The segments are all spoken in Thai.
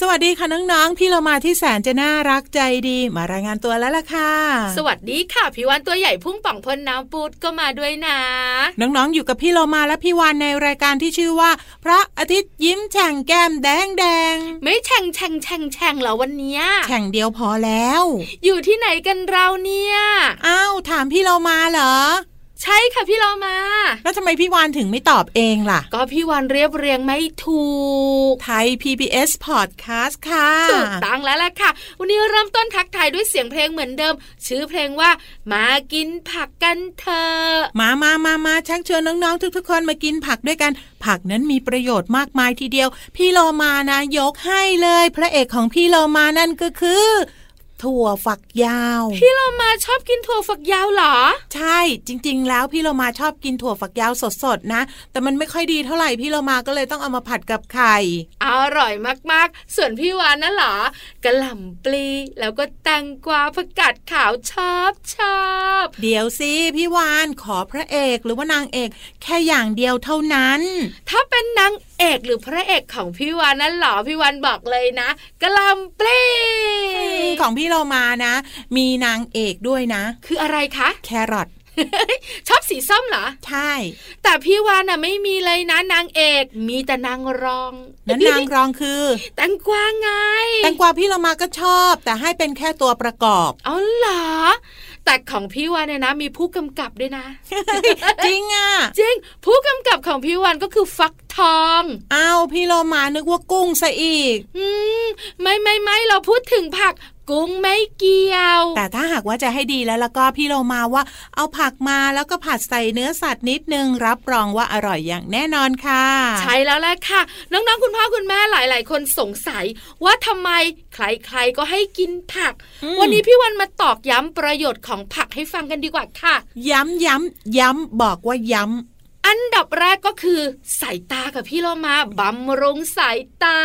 สวัสดีค่ะน้องๆ พี่เรามาที่แสนจะน่ารักใจดี มารายงานตัวแล้วล่ะค่ะ สวัสดีค่ะพี่วันตัวใหญ่พุ่งป่องพ่นน้ำปูดก็มาด้วยนะ น้องๆ อยู่กับพี่เรามาและพี่วานในรายการที่ชื่อว่า พระอาทิตย์ยิ้มแฉ่งแก้มแดงแดงไม่แช่งแช่งแช่งแช่งเหรอวันเนี้ยแฉ่งเดียวพอแล้ว อยู่ที่ไหนกันเราเนี่ย อ้าวถามพี่เรามาเหรอ ใช่ค่ะพี่เรามา แล้วทำไมพี่วานถึงไม่ตอบเองล่ะ ก็พี่วันเรียบเรียงไม่ถูก ไทย PBS Podcast ค่ะถูกต้องแล้วล่ะค่ะ วันนี้เริ่มต้นทักทายด้วยเสียงเพลงเหมือนเดิม ชื่อเพลงว่า มากินผักกันเถอะมามามามาชักชวนน้องๆ ทุกๆ คนมากินผักด้วยกัน ผักนั้นมีประโยชน์มากมายทีเดียว พี่โลมานะยกให้เลย พระเอกของพี่โลมานั่นก็คือ ถั่วฝักยาว พี่เรามาชอบกินถั่วฝักยาวเหรอ ใช่จริง ๆ แล้วพี่โลมาชอบกินถั่วฝักยาวสดๆนะ แต่มันไม่ค่อยดีเท่าไหร่พี่โลมาก็เลยต้องเอามาผัดกับไข่อร่อยมากๆ ส่วนพี่วานน่ะเหรอกะหล่ำปลีแล้วก็แตงกวาผักกาดขาวชอบชอบเดี๋ยวสิพี่วานขอพระเอกหรือว่านางเอก แค่อย่างเดียวเท่านั้น ถ้าเป็นนางเอกหรือพระเอกของพี่วานนั่นเหรอพี่วานบอกเลยนะกะหล่ำปลีของพี่โลมานะ มีนางเอกด้วยนะ คืออะไรคะ แครอทชอบสีส้มเหรอ ใช่ แต่พี่วานน่ะไม่มีเลยนะนางเอก มีแต่นางรองนั้นนางรองคือ แตงกวาไง แตงกวาพี่เรามาก็ชอบ แต่ให้เป็นแค่ตัวประกอบเอาเหรอแต่ของพี่วานเนี่ยนะ มีผู้กำกับด้วยนะ จริงอะ จริง ผู้กำกับของพี่วานก็คือฟักทองอ้าวพี่เรามานึกว่ากุ้งซะอีก อืมไม่ไม่ไม่เราพูดถึงผักกุ้งไม่เกี่ยว แต่ถ้าหากว่าจะให้ดีแล้วแล้วก็พี่เรามาว่า เอาผักมาแล้วก็ผัดใส่เนื้อสัตว์นิดนึงรับรองว่าอร่อยอย่างแน่นอนค่ะ ใช่แล้วแหละค่ะ น้องๆคุณพ่อคุณแม่หลาย ๆ คนสงสัยว่าทำไมใครๆก็ให้กินผักอืมวันนี้พี่วันมาตอกย้ำประโยชน์ของผักให้ฟังกันดีกว่าค่ะ ย้ำย้ำย้ำบอกว่าย้อั นดับแรกก็คือ สายตากับพี่เรามาบำรุงสายตา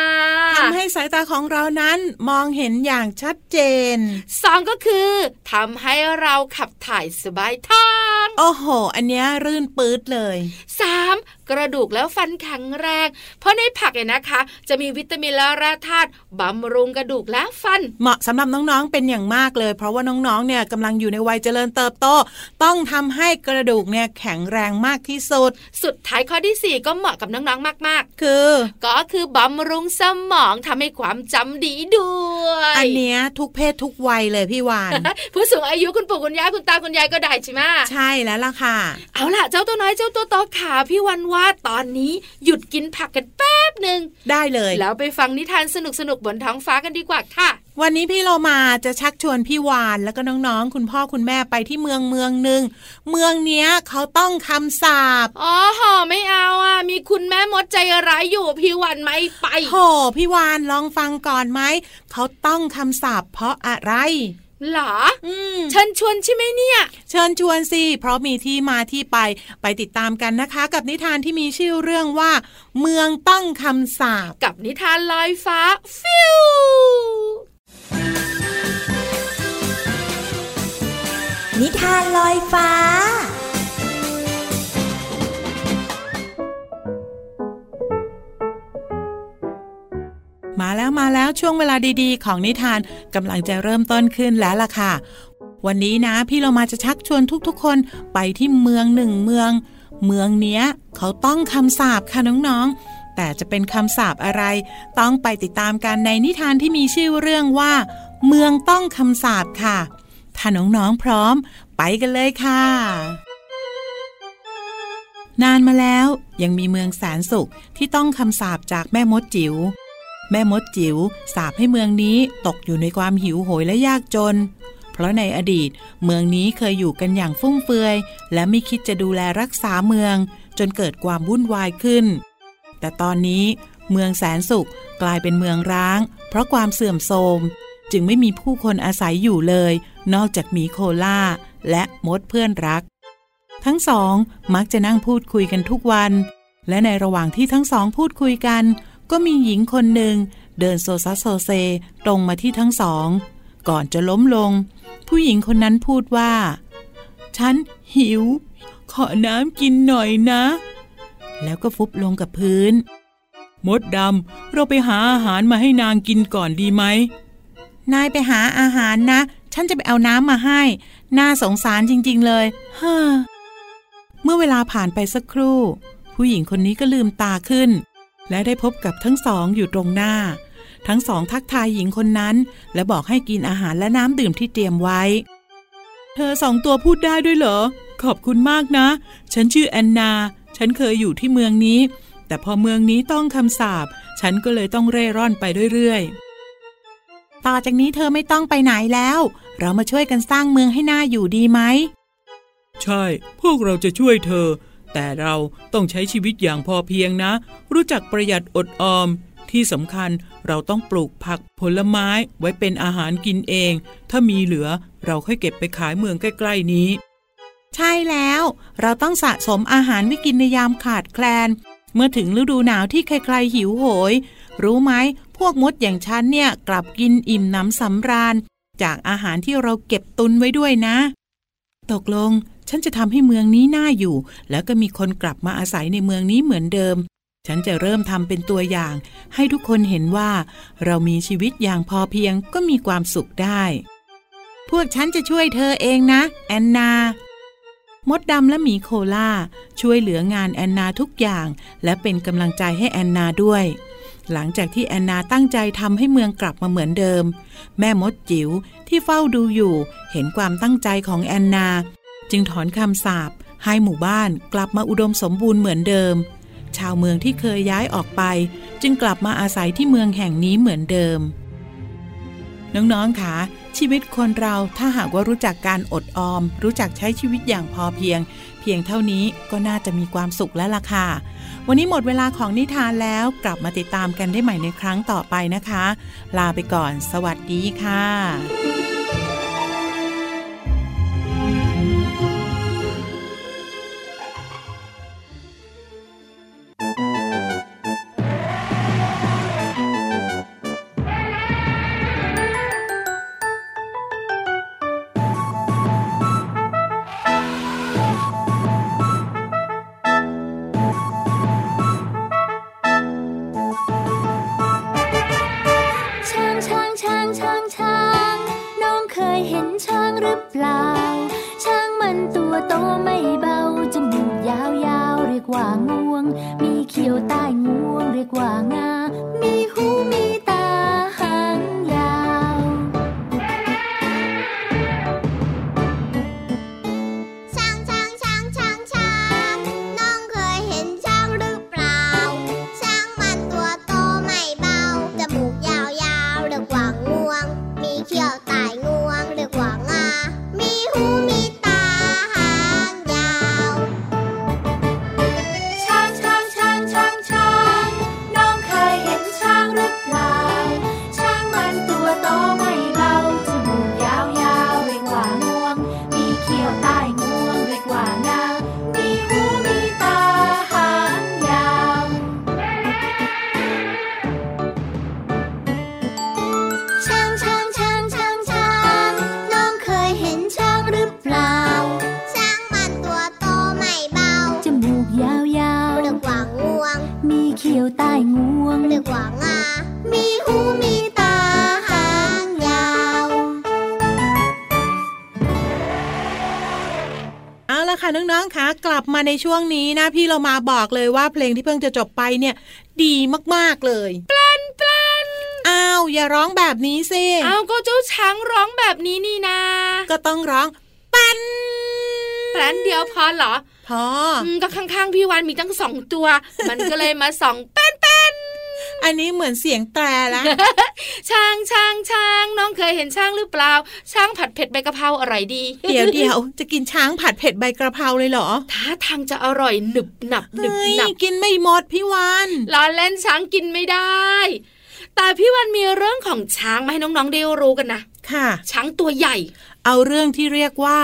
ำทำให้สายตาของเรานั้นมองเห็นอย่างชัดเจนสองก็คือทำให้เราขับถ่ายสบายท้องโอ้โห อันเนี้ยรื่นปื๊ดเลยสาม กระดูกแล้วฟันแข็งแรง เพราะในผักเนี่ยนะคะ จะมีวิตามินและแร่ธาตุบำรุงกระดูกและฟัน เหมาะสำหรับน้องๆเป็นอย่างมากเลย เพราะว่าน้องๆเนี่ยกำลังอยู่ในวัยเจริญเติบโต ต้องทำให้กระดูกเนี่ยแข็งแรงมากที่สุด สุดท้ายข้อที่สี่ก็เหมาะกับน้องๆมากคือๆก็คือบำรุงสมองทำให้ความจำดีด้วยอันเนี้ยทุกเพศทุกวัยเลยพี่วานผู้สูงอายุคุณปู่คุณย่าคุณตาคุณยายก็ได้ใช่ไหมใช่แล้วล่ะค่ะ เอาล่ะเจ้าตัวน้อยเจ้าตัวโตขาพี่วันว่าตอนนี้หยุดกินผักกันแป๊บหนึ่งได้เลย แล้วไปฟังนิทานสนุกๆบนท้องฟ้ากันดีกว่าค่ะ วันนี้พี่เรามาจะชักชวนพี่วานแล้วก็น้องๆ คุณพ่อคุณแม่ไปที่เมืองเมืองหนึ่งเมืองเนี้ยเขาต้องคำสาปอ๋อหอไม่เอาอะ มีคุณแม่มดใจร้ายอยู่พี่วันไม่ไปโหพี่วานลองฟังก่อนไหมเขาต้องคำสาปเพราะอะไร หรออืมเชิญชวนใช่ไหมเนี่ย เชิญชวนสิเพราะมีที่มาที่ไปไปติดตามกันนะคะ กับนิทานที่มีชื่อเรื่องว่า เมืองต้องคำสาปกับนิทานลอยฟ้า ฟิวนิทานลอยฟ้า มาแล้วมาแล้วช่วงเวลาดีๆ ของนิทานกำลังจะเริ่มต้นขึ้นแล้วล่ะค่ะ วันนี้นะพี่เรามาจะชักชวนทุกๆ คนไปที่เมืองหนึ่งเมือง เมืองเนี้ย เขาต้องคำสาปค่ะน้องๆ แต่จะเป็นคำสาปอะไร ต้องไปติดตามกันในนิทานที่มีชื่อเรื่องว่า เมืองต้องคำสาปค่ะ ถ้าน้องๆพร้อม ไปกันเลยค่ะนานมาแล้วยังมีเมืองแสนสุขที่ต้องคำสาปจากแม่มดจิ๋ว แม่มดจิ๋วสาปให้เมืองนี้ตกอยู่ในความหิวโหยและยากจน เพราะในอดีตเมืองนี้เคยอยู่กันอย่างฟุ่มเฟือย และไม่คิดจะดูแลรักษาเมือง จนเกิดความวุ่นวายขึ้น แต่ตอนนี้เมืองแสนสุขกลายเป็นเมืองร้าง เพราะความเสื่อมโทรมจึงไม่มีผู้คนอาศัยอยู่เลย นอกจากหมีโคล่า และมดเพื่อนรัก ทั้งสองมักจะนั่งพูดคุยกันทุกวัน และในระหว่างที่ทั้งสองพูดคุยกัน ก็มีหญิงคนหนึ่งเดินโซซัสโซเซตรงมาที่ทั้งสอง ก่อนจะล้มลง ผู้หญิงคนนั้นพูดว่า ฉันหิว ขอน้ำกินหน่อยนะ แล้วก็ฟุบลงกับพื้น มดดำเราไปหาอาหารมาให้นางกินก่อนดีไหม นายไปหาอาหารนะ ฉันจะไปเอาน้ำมาให้ น่าสงสารจริง ๆ เลยฮ่าเมื่อเวลาผ่านไปสักครู่ ผู้หญิงคนนี้ก็ลืมตาขึ้น และได้พบกับทั้งสองอยู่ตรงหน้า ทั้งสองทักทายหญิงคนนั้น และบอกให้กินอาหารและน้ำดื่มที่เตรียมไว้ เธอสองตัวพูดได้ด้วยเหรอ ขอบคุณมากนะ ฉันชื่อแอนนา ฉันเคยอยู่ที่เมืองนี้ แต่พอเมืองนี้ต้องคำสาปฉันก็เลยต้องเร่ร่อนไปเรื่อยๆต่อจากนี้เธอไม่ต้องไปไหนแล้ว เรามาช่วยกันสร้างเมืองให้น่าอยู่ดีไหม ใช่ พวกเราจะช่วยเธอ แต่เราต้องใช้ชีวิตอย่างพอเพียงนะ รู้จักประหยัดอดออม ที่สำคัญเราต้องปลูกผักผลไม้ไว้เป็นอาหารกินเอง ถ้ามีเหลือเราค่อยเก็บไปขายเมืองใกล้ ๆ นี้ ใช่แล้ว เราต้องสะสมอาหารไว้กินในยามขาดแคลน เมื่อถึงฤดูหนาวที่ใครๆหิวโหย รู้ไหมพวกมดอย่างฉันเนี่ยกลับกินอิ่มน้ำสำราญ จากอาหารที่เราเก็บตุนไว้ด้วยนะ ตกลง ฉันจะทำให้เมืองนี้น่าอยู่ แล้วก็มีคนกลับมาอาศัยในเมืองนี้เหมือนเดิม ฉันจะเริ่มทำเป็นตัวอย่าง ให้ทุกคนเห็นว่า เรามีชีวิตอย่างพอเพียงก็มีความสุขได้ พวกฉันจะช่วยเธอเองนะ แอนนามดดำและหมีโคล่าช่วยเหลืองานแอนนาทุกอย่าง และเป็นกำลังใจให้แอนนาด้วย หลังจากที่แอนนาตั้งใจทำให้เมืองกลับมาเหมือนเดิม แม่มดจิ๋วที่เฝ้าดูอยู่ เห็นความตั้งใจของแอนนา จึงถอนคำสาปให้หมู่บ้านกลับมาอุดมสมบูรณ์เหมือนเดิม ชาวเมืองที่เคยย้ายออกไป จึงกลับมาอาศัยที่เมืองแห่งนี้เหมือนเดิม น้องๆคะชีวิตคนเราถ้าหากว่ารู้จักการอดออม รู้จักใช้ชีวิตอย่างพอเพียง เพียงเท่านี้ก็น่าจะมีความสุขแล้วล่ะค่ะ วันนี้หมดเวลาของนิทานแล้วกลับมาติดตามกันได้ใหม่ในครั้งต่อไปนะคะ ลาไปก่อน สวัสดีค่ะ ๆคะกลับมาในช่วงนี้นะพี่เรามาบอกเลยว่าเพลงที่เพิ่งจะจบไปเนี่ย ดีมากๆเลยปลันปลันอ้าวอย่าร้องแบบนี้สิเอาก็เจ้าช้างร้องแบบนี้นี่นาก็ต้องร้องปันแปลนเดียวพอเหรอพออืมก็ข้างๆพี่วันมีตั้งสองตัว มันก็เลยมาสองแป้นแป้น อันนี้เหมือนเสียงแตรแล้วช้างช้างช้างน้องเคยเห็นช้างหรือเปล่า ช้างผัดเผ็ดใบกะเพราอร่อยดี เดี๋ยวเดี๋ยวจะกินช้างผัดเผ็ดใบกระเพราเลยเหรอท่าทางจะอร่อยหนึบหนับหนึบเฮ้ยหนับกินไม่หมดพี่วานล้อเล่นช้างกินไม่ได้ แต่พี่วันมีเรื่องของช้างมาให้น้องๆได้รู้กันนะค่ะ ช้างตัวใหญ่ เอาเรื่องที่เรียกว่า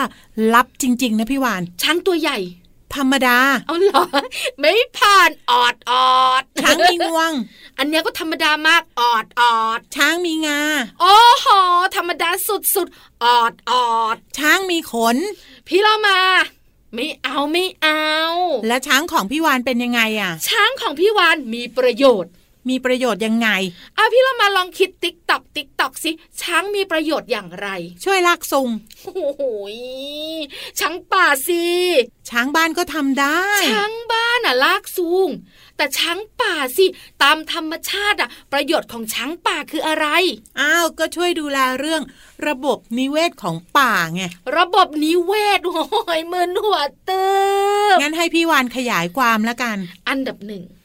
ลับจริง ๆ นะพี่วาน ช้างตัวใหญ่ ธรรมดา เอาเหรอ ไม่ผ่านออดออดช้างมีงวง อันเนี้ยก็ธรรมดามากออดออดช้างมีงา โอ้โห ธรรมดาสุดๆออดออดช้างมีขน พี่เรามาไม่เอาไม่เอา และช้างของพี่วานเป็นยังไงอะ ช้างของพี่วานมีประโยชน์ มีประโยชน์ยังไงเอาพี่เรามาลองคิดติ๊กตอกติ๊กตอกสิช้างมีประโยชน์อย่างไร ช่วยลากซุงโอ้โหยช้างป่าสิช้างบ้านก็ทำได้ ช้างบ้านอะลากซุงแต่ช้างป่าสิตามธรรมชาติอะ ประโยชน์ของช้างป่าคืออะไรอ้าวก็ช่วยดูแลเรื่อง ระบบนิเวศของป่าไงระบบนิเวศโอ้ยมึนหัวเติบงั้นให้พี่วานขยายความแล้วกัน อันดับหนึ่งอืม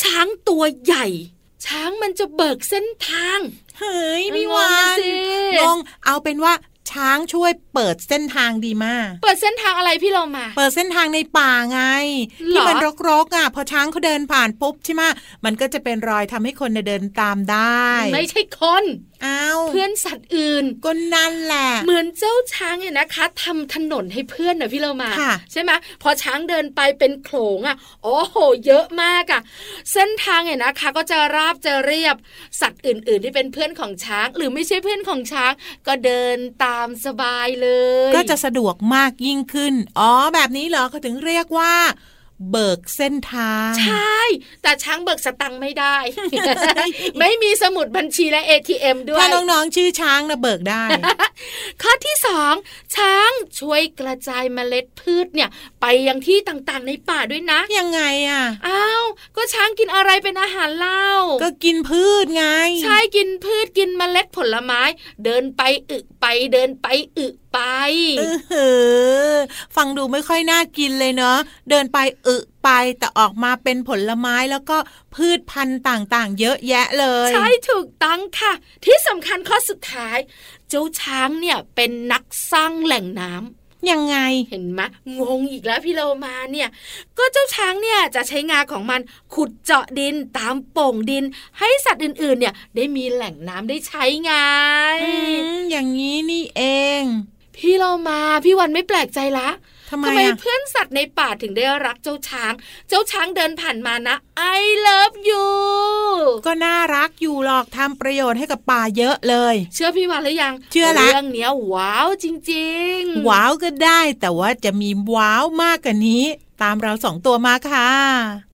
ช้างตัวใหญ่ ช้างมันจะเบิกเส้นทาง เฮ้ยพี่งวางนสิงงเอาเป็นว่าช้างช่วย เปิดเส้นทางดีมาก เปิดเส้นทางอะไรพี่เรามา เปิดเส้นทางในป่าไงเหรอที่มันรกๆอะพอช้างเขาเดินผ่านปุ๊บใช่ไหมมันก็จะเป็นรอยทำให้คนเนี่ยเดินตามได้ ไม่ใช่คนอ้าวเพื่อนสัตว์อื่นก็นั่นแหละ เหมือนเจ้าช้างเนี่ยนะคะทำถนนให้เพื่อนนะพี่เรามาค่ะใช่ไหมพอช้างเดินไปเป็นโขลงอะโอ้โห เยอะมากอะ เส้นทางเนี่ยนะคะ ก็จะราบจะเรียบสัตว์อื่น ๆ ที่เป็นเพื่อนของช้าง หรือไม่ใช่เพื่อนของช้าง ก็เดินตามสบายเลยก็จะสะดวกมากยิ่งขึ้น อ๋อ แบบนี้เหรอเขาถึงเรียกว่าเบิกเส้นทาง ใช่ แต่ช้างเบิกสตังค์ไม่ได้ ไม่มีสมุดบัญชีและ ATM ด้วย ถ้าน้องๆชื่อช้างนะเบิกได้ ข้อที่สองช้างช่วยกระจายเมล็ดพืชเนี่ย ไปยังที่ต่างๆในป่าด้วยนะ ยังไงอะอ้าวก็ช้างกินอะไรเป็นอาหารเล่า ก็กินพืชไง ใช่กินพืชกินเมล็ดผลไม้ เดินไปอึไปเดินไปอึ ไปเออเหอฟังดูไม่ค่อยน่ากินเลยเนาะเดินไปอึไปแต่ออกมาเป็นผลไม้แล้วก็พืชพันธุ์ต่างๆ เยอะแยะเลย ใช่ถูกต้องค่ะ ที่สำคัญข้อสุดท้าย เจ้าช้างเนี่ยเป็นนักสร้างแหล่งน้ำยังไงเห็นไหมงงอีกแล้วพี่โลมาเนี่ย ก็เจ้าช้างเนี่ยจะใช้งาของมันขุดเจาะดินตามโป่งดิน ให้สัตว์อื่นๆ เนี่ยได้มีแหล่งน้ำได้ใช้ไงอืมอย่างนี้นี่เอง พี่โลมาพี่วันไม่แปลกใจละทำไมทำไมอะเพื่อนสัตว์ในป่าถึงได้รักเจ้าช้าง เจ้าช้างเดินผ่านมานะ I love you ก็น่ารักอยู่หรอกทำประโยชน์ให้กับป่าเยอะเลย เชื่อพี่วันหรือยัง เชื่อละเรื่องเนี้ยว้าวจริง ๆ ว้าวก็ได้แต่ว่าจะมีว้าวมากกว่านี้ ตามเราสองตัวมาค่ะ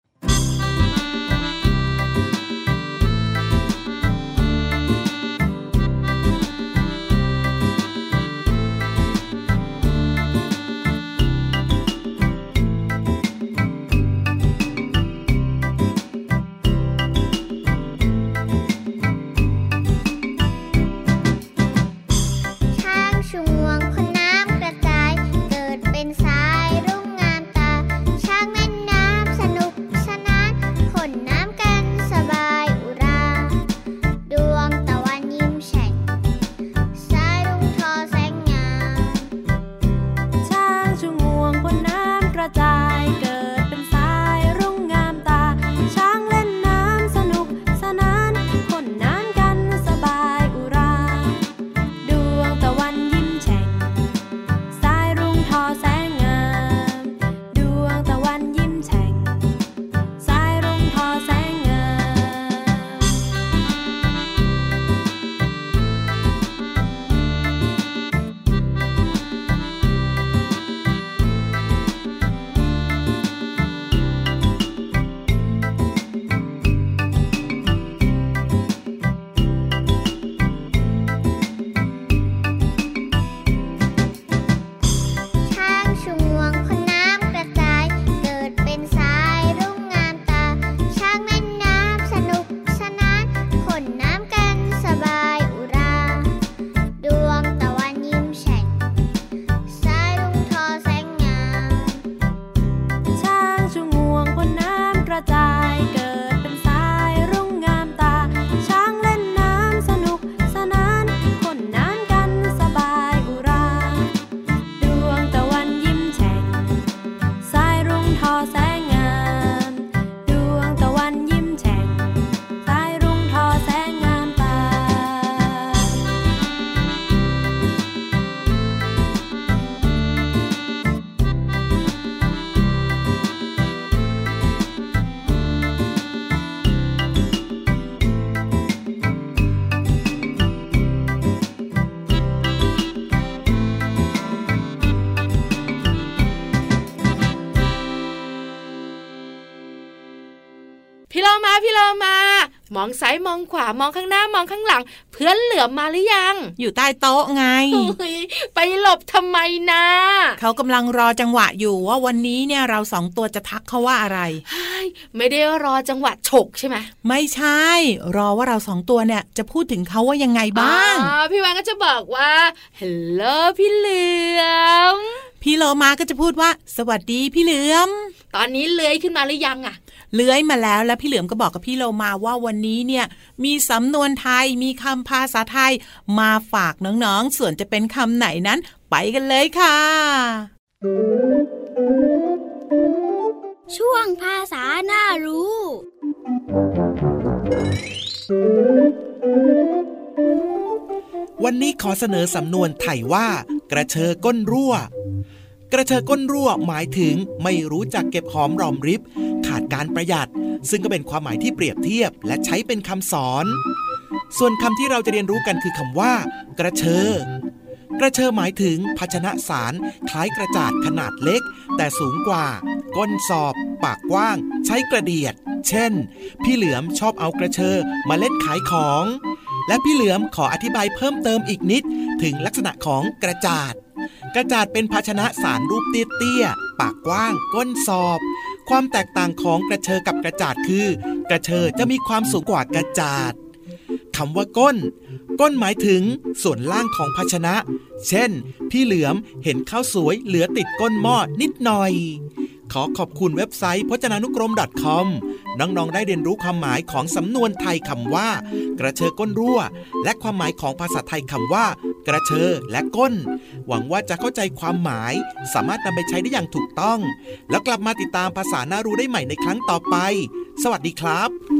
ซ้ายมองขวามองข้างหน้ามองข้างหลัง เพื่อนเหลือมมาหรือยัง อยู่ใต้โต๊ะไงโอ้ยไปหลบทำไมนะ เขากำลังรอจังหวะอยู่ว่าวันนี้เนี่ยเราสองตัวจะทักเขาว่าอะไรเฮ้ยไม่ได้รอจังหวะฉกใช่ไหมไม่ใช่ รอว่าเราสองตัวเนี่ยจะพูดถึงเขาว่ายังไงบ้างอ๋อพี่วานก็จะบอกว่าฮัลโหลพี่เหลือมพี่โลมาก็จะพูดว่า สวัสดีพี่เหลือม ตอนนี้เลื้อยขึ้นมาหรือยังอะเลื้อยมาแล้วแล้วพี่เหลือมก็บอกกับพี่โลมาว่าวันนี้เนี่ยมีสำนวนไทยมีคำภาษาไทย มาฝากน้องๆ ส่วนจะเป็นคำไหนนั้น ไปกันเลยค่ะ ช่วงภาษาหน้ารู้ วันนี้ขอเสนอสำนวนไทยว่า กระเชอก้นรั่ว กระเชอก้นรั่วหมายถึงไม่รู้จักเก็บหอมรอมริบ ขาดการประหยัด ซึ่งก็เป็นความหมายที่เปรียบเทียบ และใช้เป็นคำสอน ส่วนคำที่เราจะเรียนรู้กันคือคำว่า กระเชอกระเชอหมายถึงภาชนะสาร คล้ายกระจาดขนาดเล็ก แต่สูงกว่า ก้นสอบ ปากกว้าง ใช้กระเดียด เช่น พี่เหลือมชอบเอากระเชอมาเล่นขายของ และพี่เหลือมขออธิบายเพิ่มเติมอีกนิด ถึงลักษณะของกระจาด กระจาดเป็นภาชนะสารรูปเตี้ยๆ ปากกว้าง ก้นสอบ ความแตกต่างของกระเชอกับกระจาดคือ กระเชอจะมีความสูงกว่ากระจาดคำว่าก้น ก้นหมายถึงส่วนล่างของภาชนะ เช่น พี่เหลือมเห็นข้าวสวยเหลือติดก้นหม้อนิดหน่อย ขอขอบคุณเว็บไซต์พจนานุกรม .com น้องๆ ได้เรียนรู้ความหมายของสำนวนไทยคำว่า กระเชอก้นรั่ว และความหมายของภาษาไทยคำว่า กระเชอและก้น หวังว่าจะเข้าใจความหมาย สามารถนำไปใช้ได้อย่างถูกต้อง แล้วกลับมาติดตามภาษาน่ารู้ได้ใหม่ในครั้งต่อไป สวัสดีครับตับ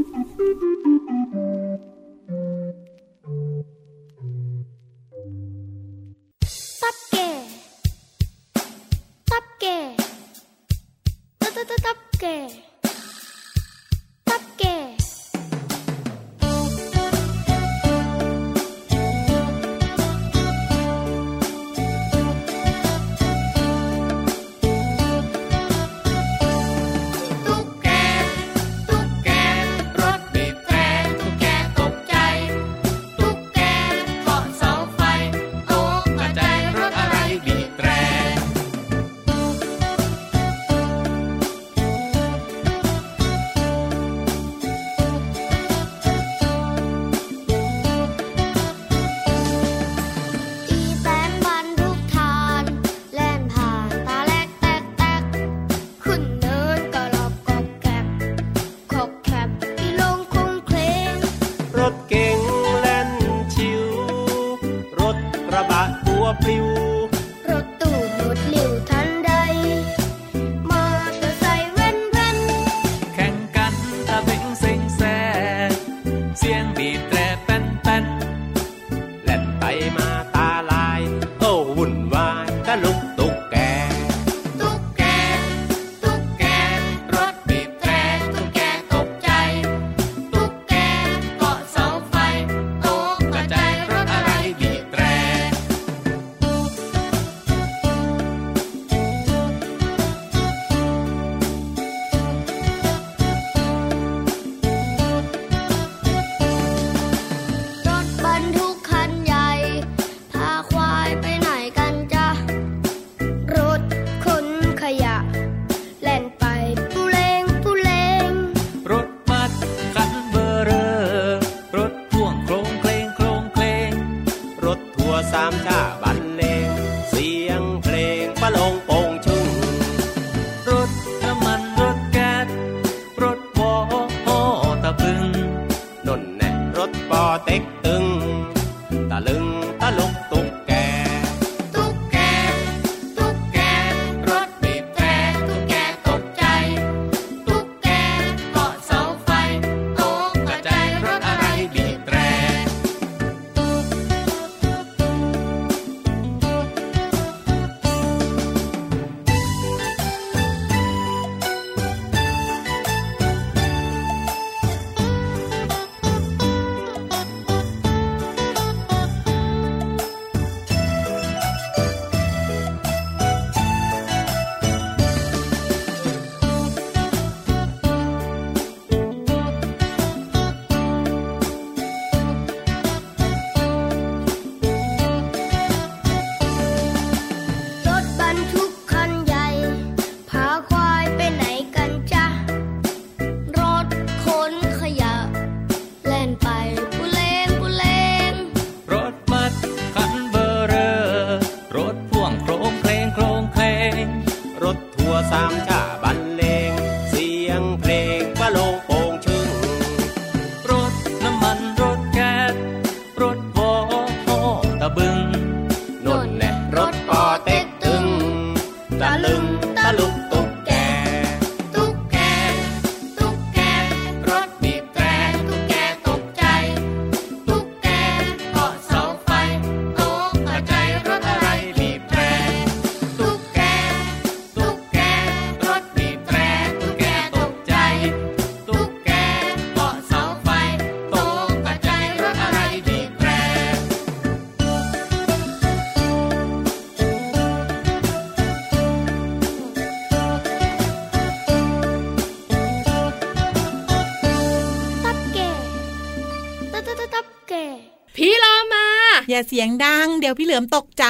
อย่าเสียงดัง เดี๋ยวพี่เหลือมตกใจ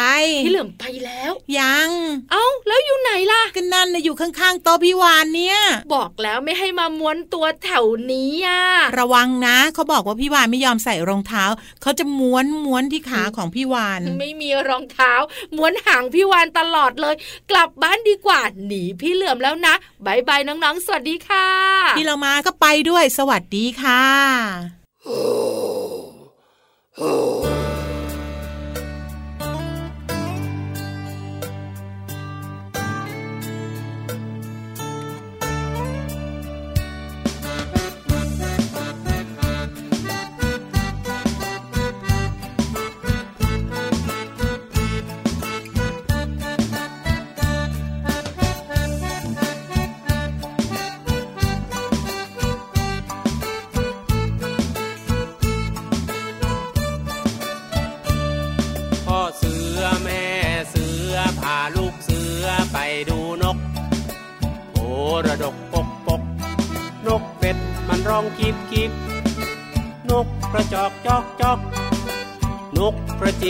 พี่เหลือมไปแล้ว ยัง เอ้าแล้วอยู่ไหนล่ะก็นั่นนะอยู่ข้างๆโต๊ะพี่วานเนี่ย บอกแล้วไม่ให้มาม้วนตัวแถวนี้อะระวังนะเขาบอกว่าพี่วานไม่ยอมใส่รองเท้าเขาจะม้วนม้วนที่ขาของพี่วานไม่มีรองเท้า ม้วนหางพี่วานตลอดเลย กลับบ้านดีกว่าหนีพี่เหลือมแล้วนะบายบายน้องๆ สวัสดีค่ะพี่เรามาก็ไปด้วยสวัสดีค่ะพ่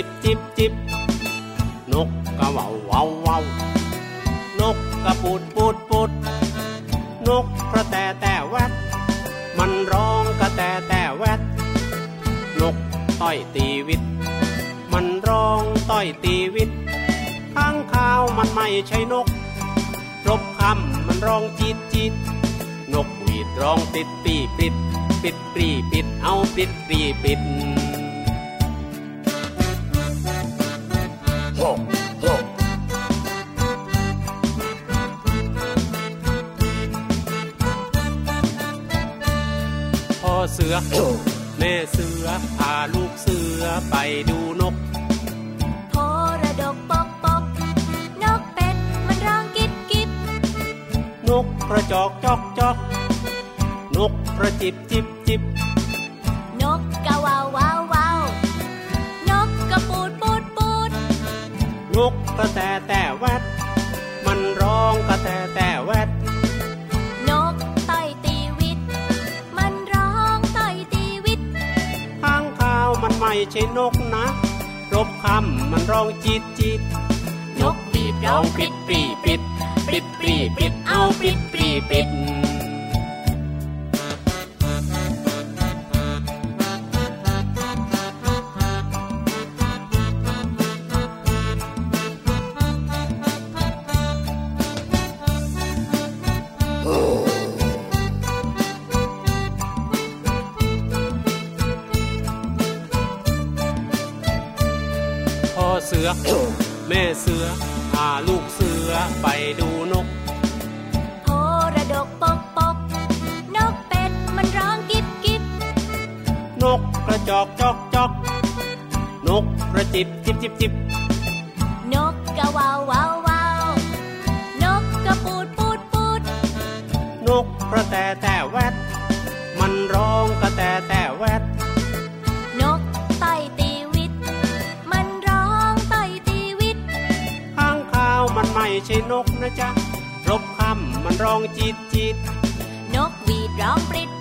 จิบจิบจิบนกกระว่าเว้าเว้านกกระปูดปูดปูดนกกระแตแต่แวดมันร้องกระแตแต่แวดนกต้อยตีวิต มันร้องต้อยตีวิตข้างข้าวมันไม่ใช่นกรบคำมันร้องจีดจีดนกหวีดร้องปิดปีปิด ปิดปีปิดเอาปิดปีปิด พ่อเสือ แม่เสือ พาลูกเสือไปดูนกโพระดกปกปกนกเป็ดมันร้องกิบกิบนกกระจอกจอกจอกนกกระจิบจิบ นกกระแตแต่แวดมันร้องกระแตแต่แวดนกต่อยตีวิต มันร้องต่อยตีวิตข้างข้าวมันไม่ใช่นกนะ รบคำมันร้องจีดจีดนกบีบร้องปิดปรีปิด ปิดปรีปิดเอาปิดปรีปิด จิบจิบนกกะวาววาววาวนกกระปูดปูดปูดนกกระแตแต่แวดมันร้องกระแตแต่แวดนกไตตีวิต มันร้องไตตีวิตข้างข้าวมันไม่ใช่นกนะจ๊ะรบคำมันร้องจีดจีดนกหวีดร้องปริด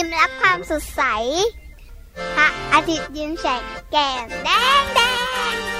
ิ้มรับความสดใส พระอาทิตย์ยิ้มแฉกแก้มแดงแดง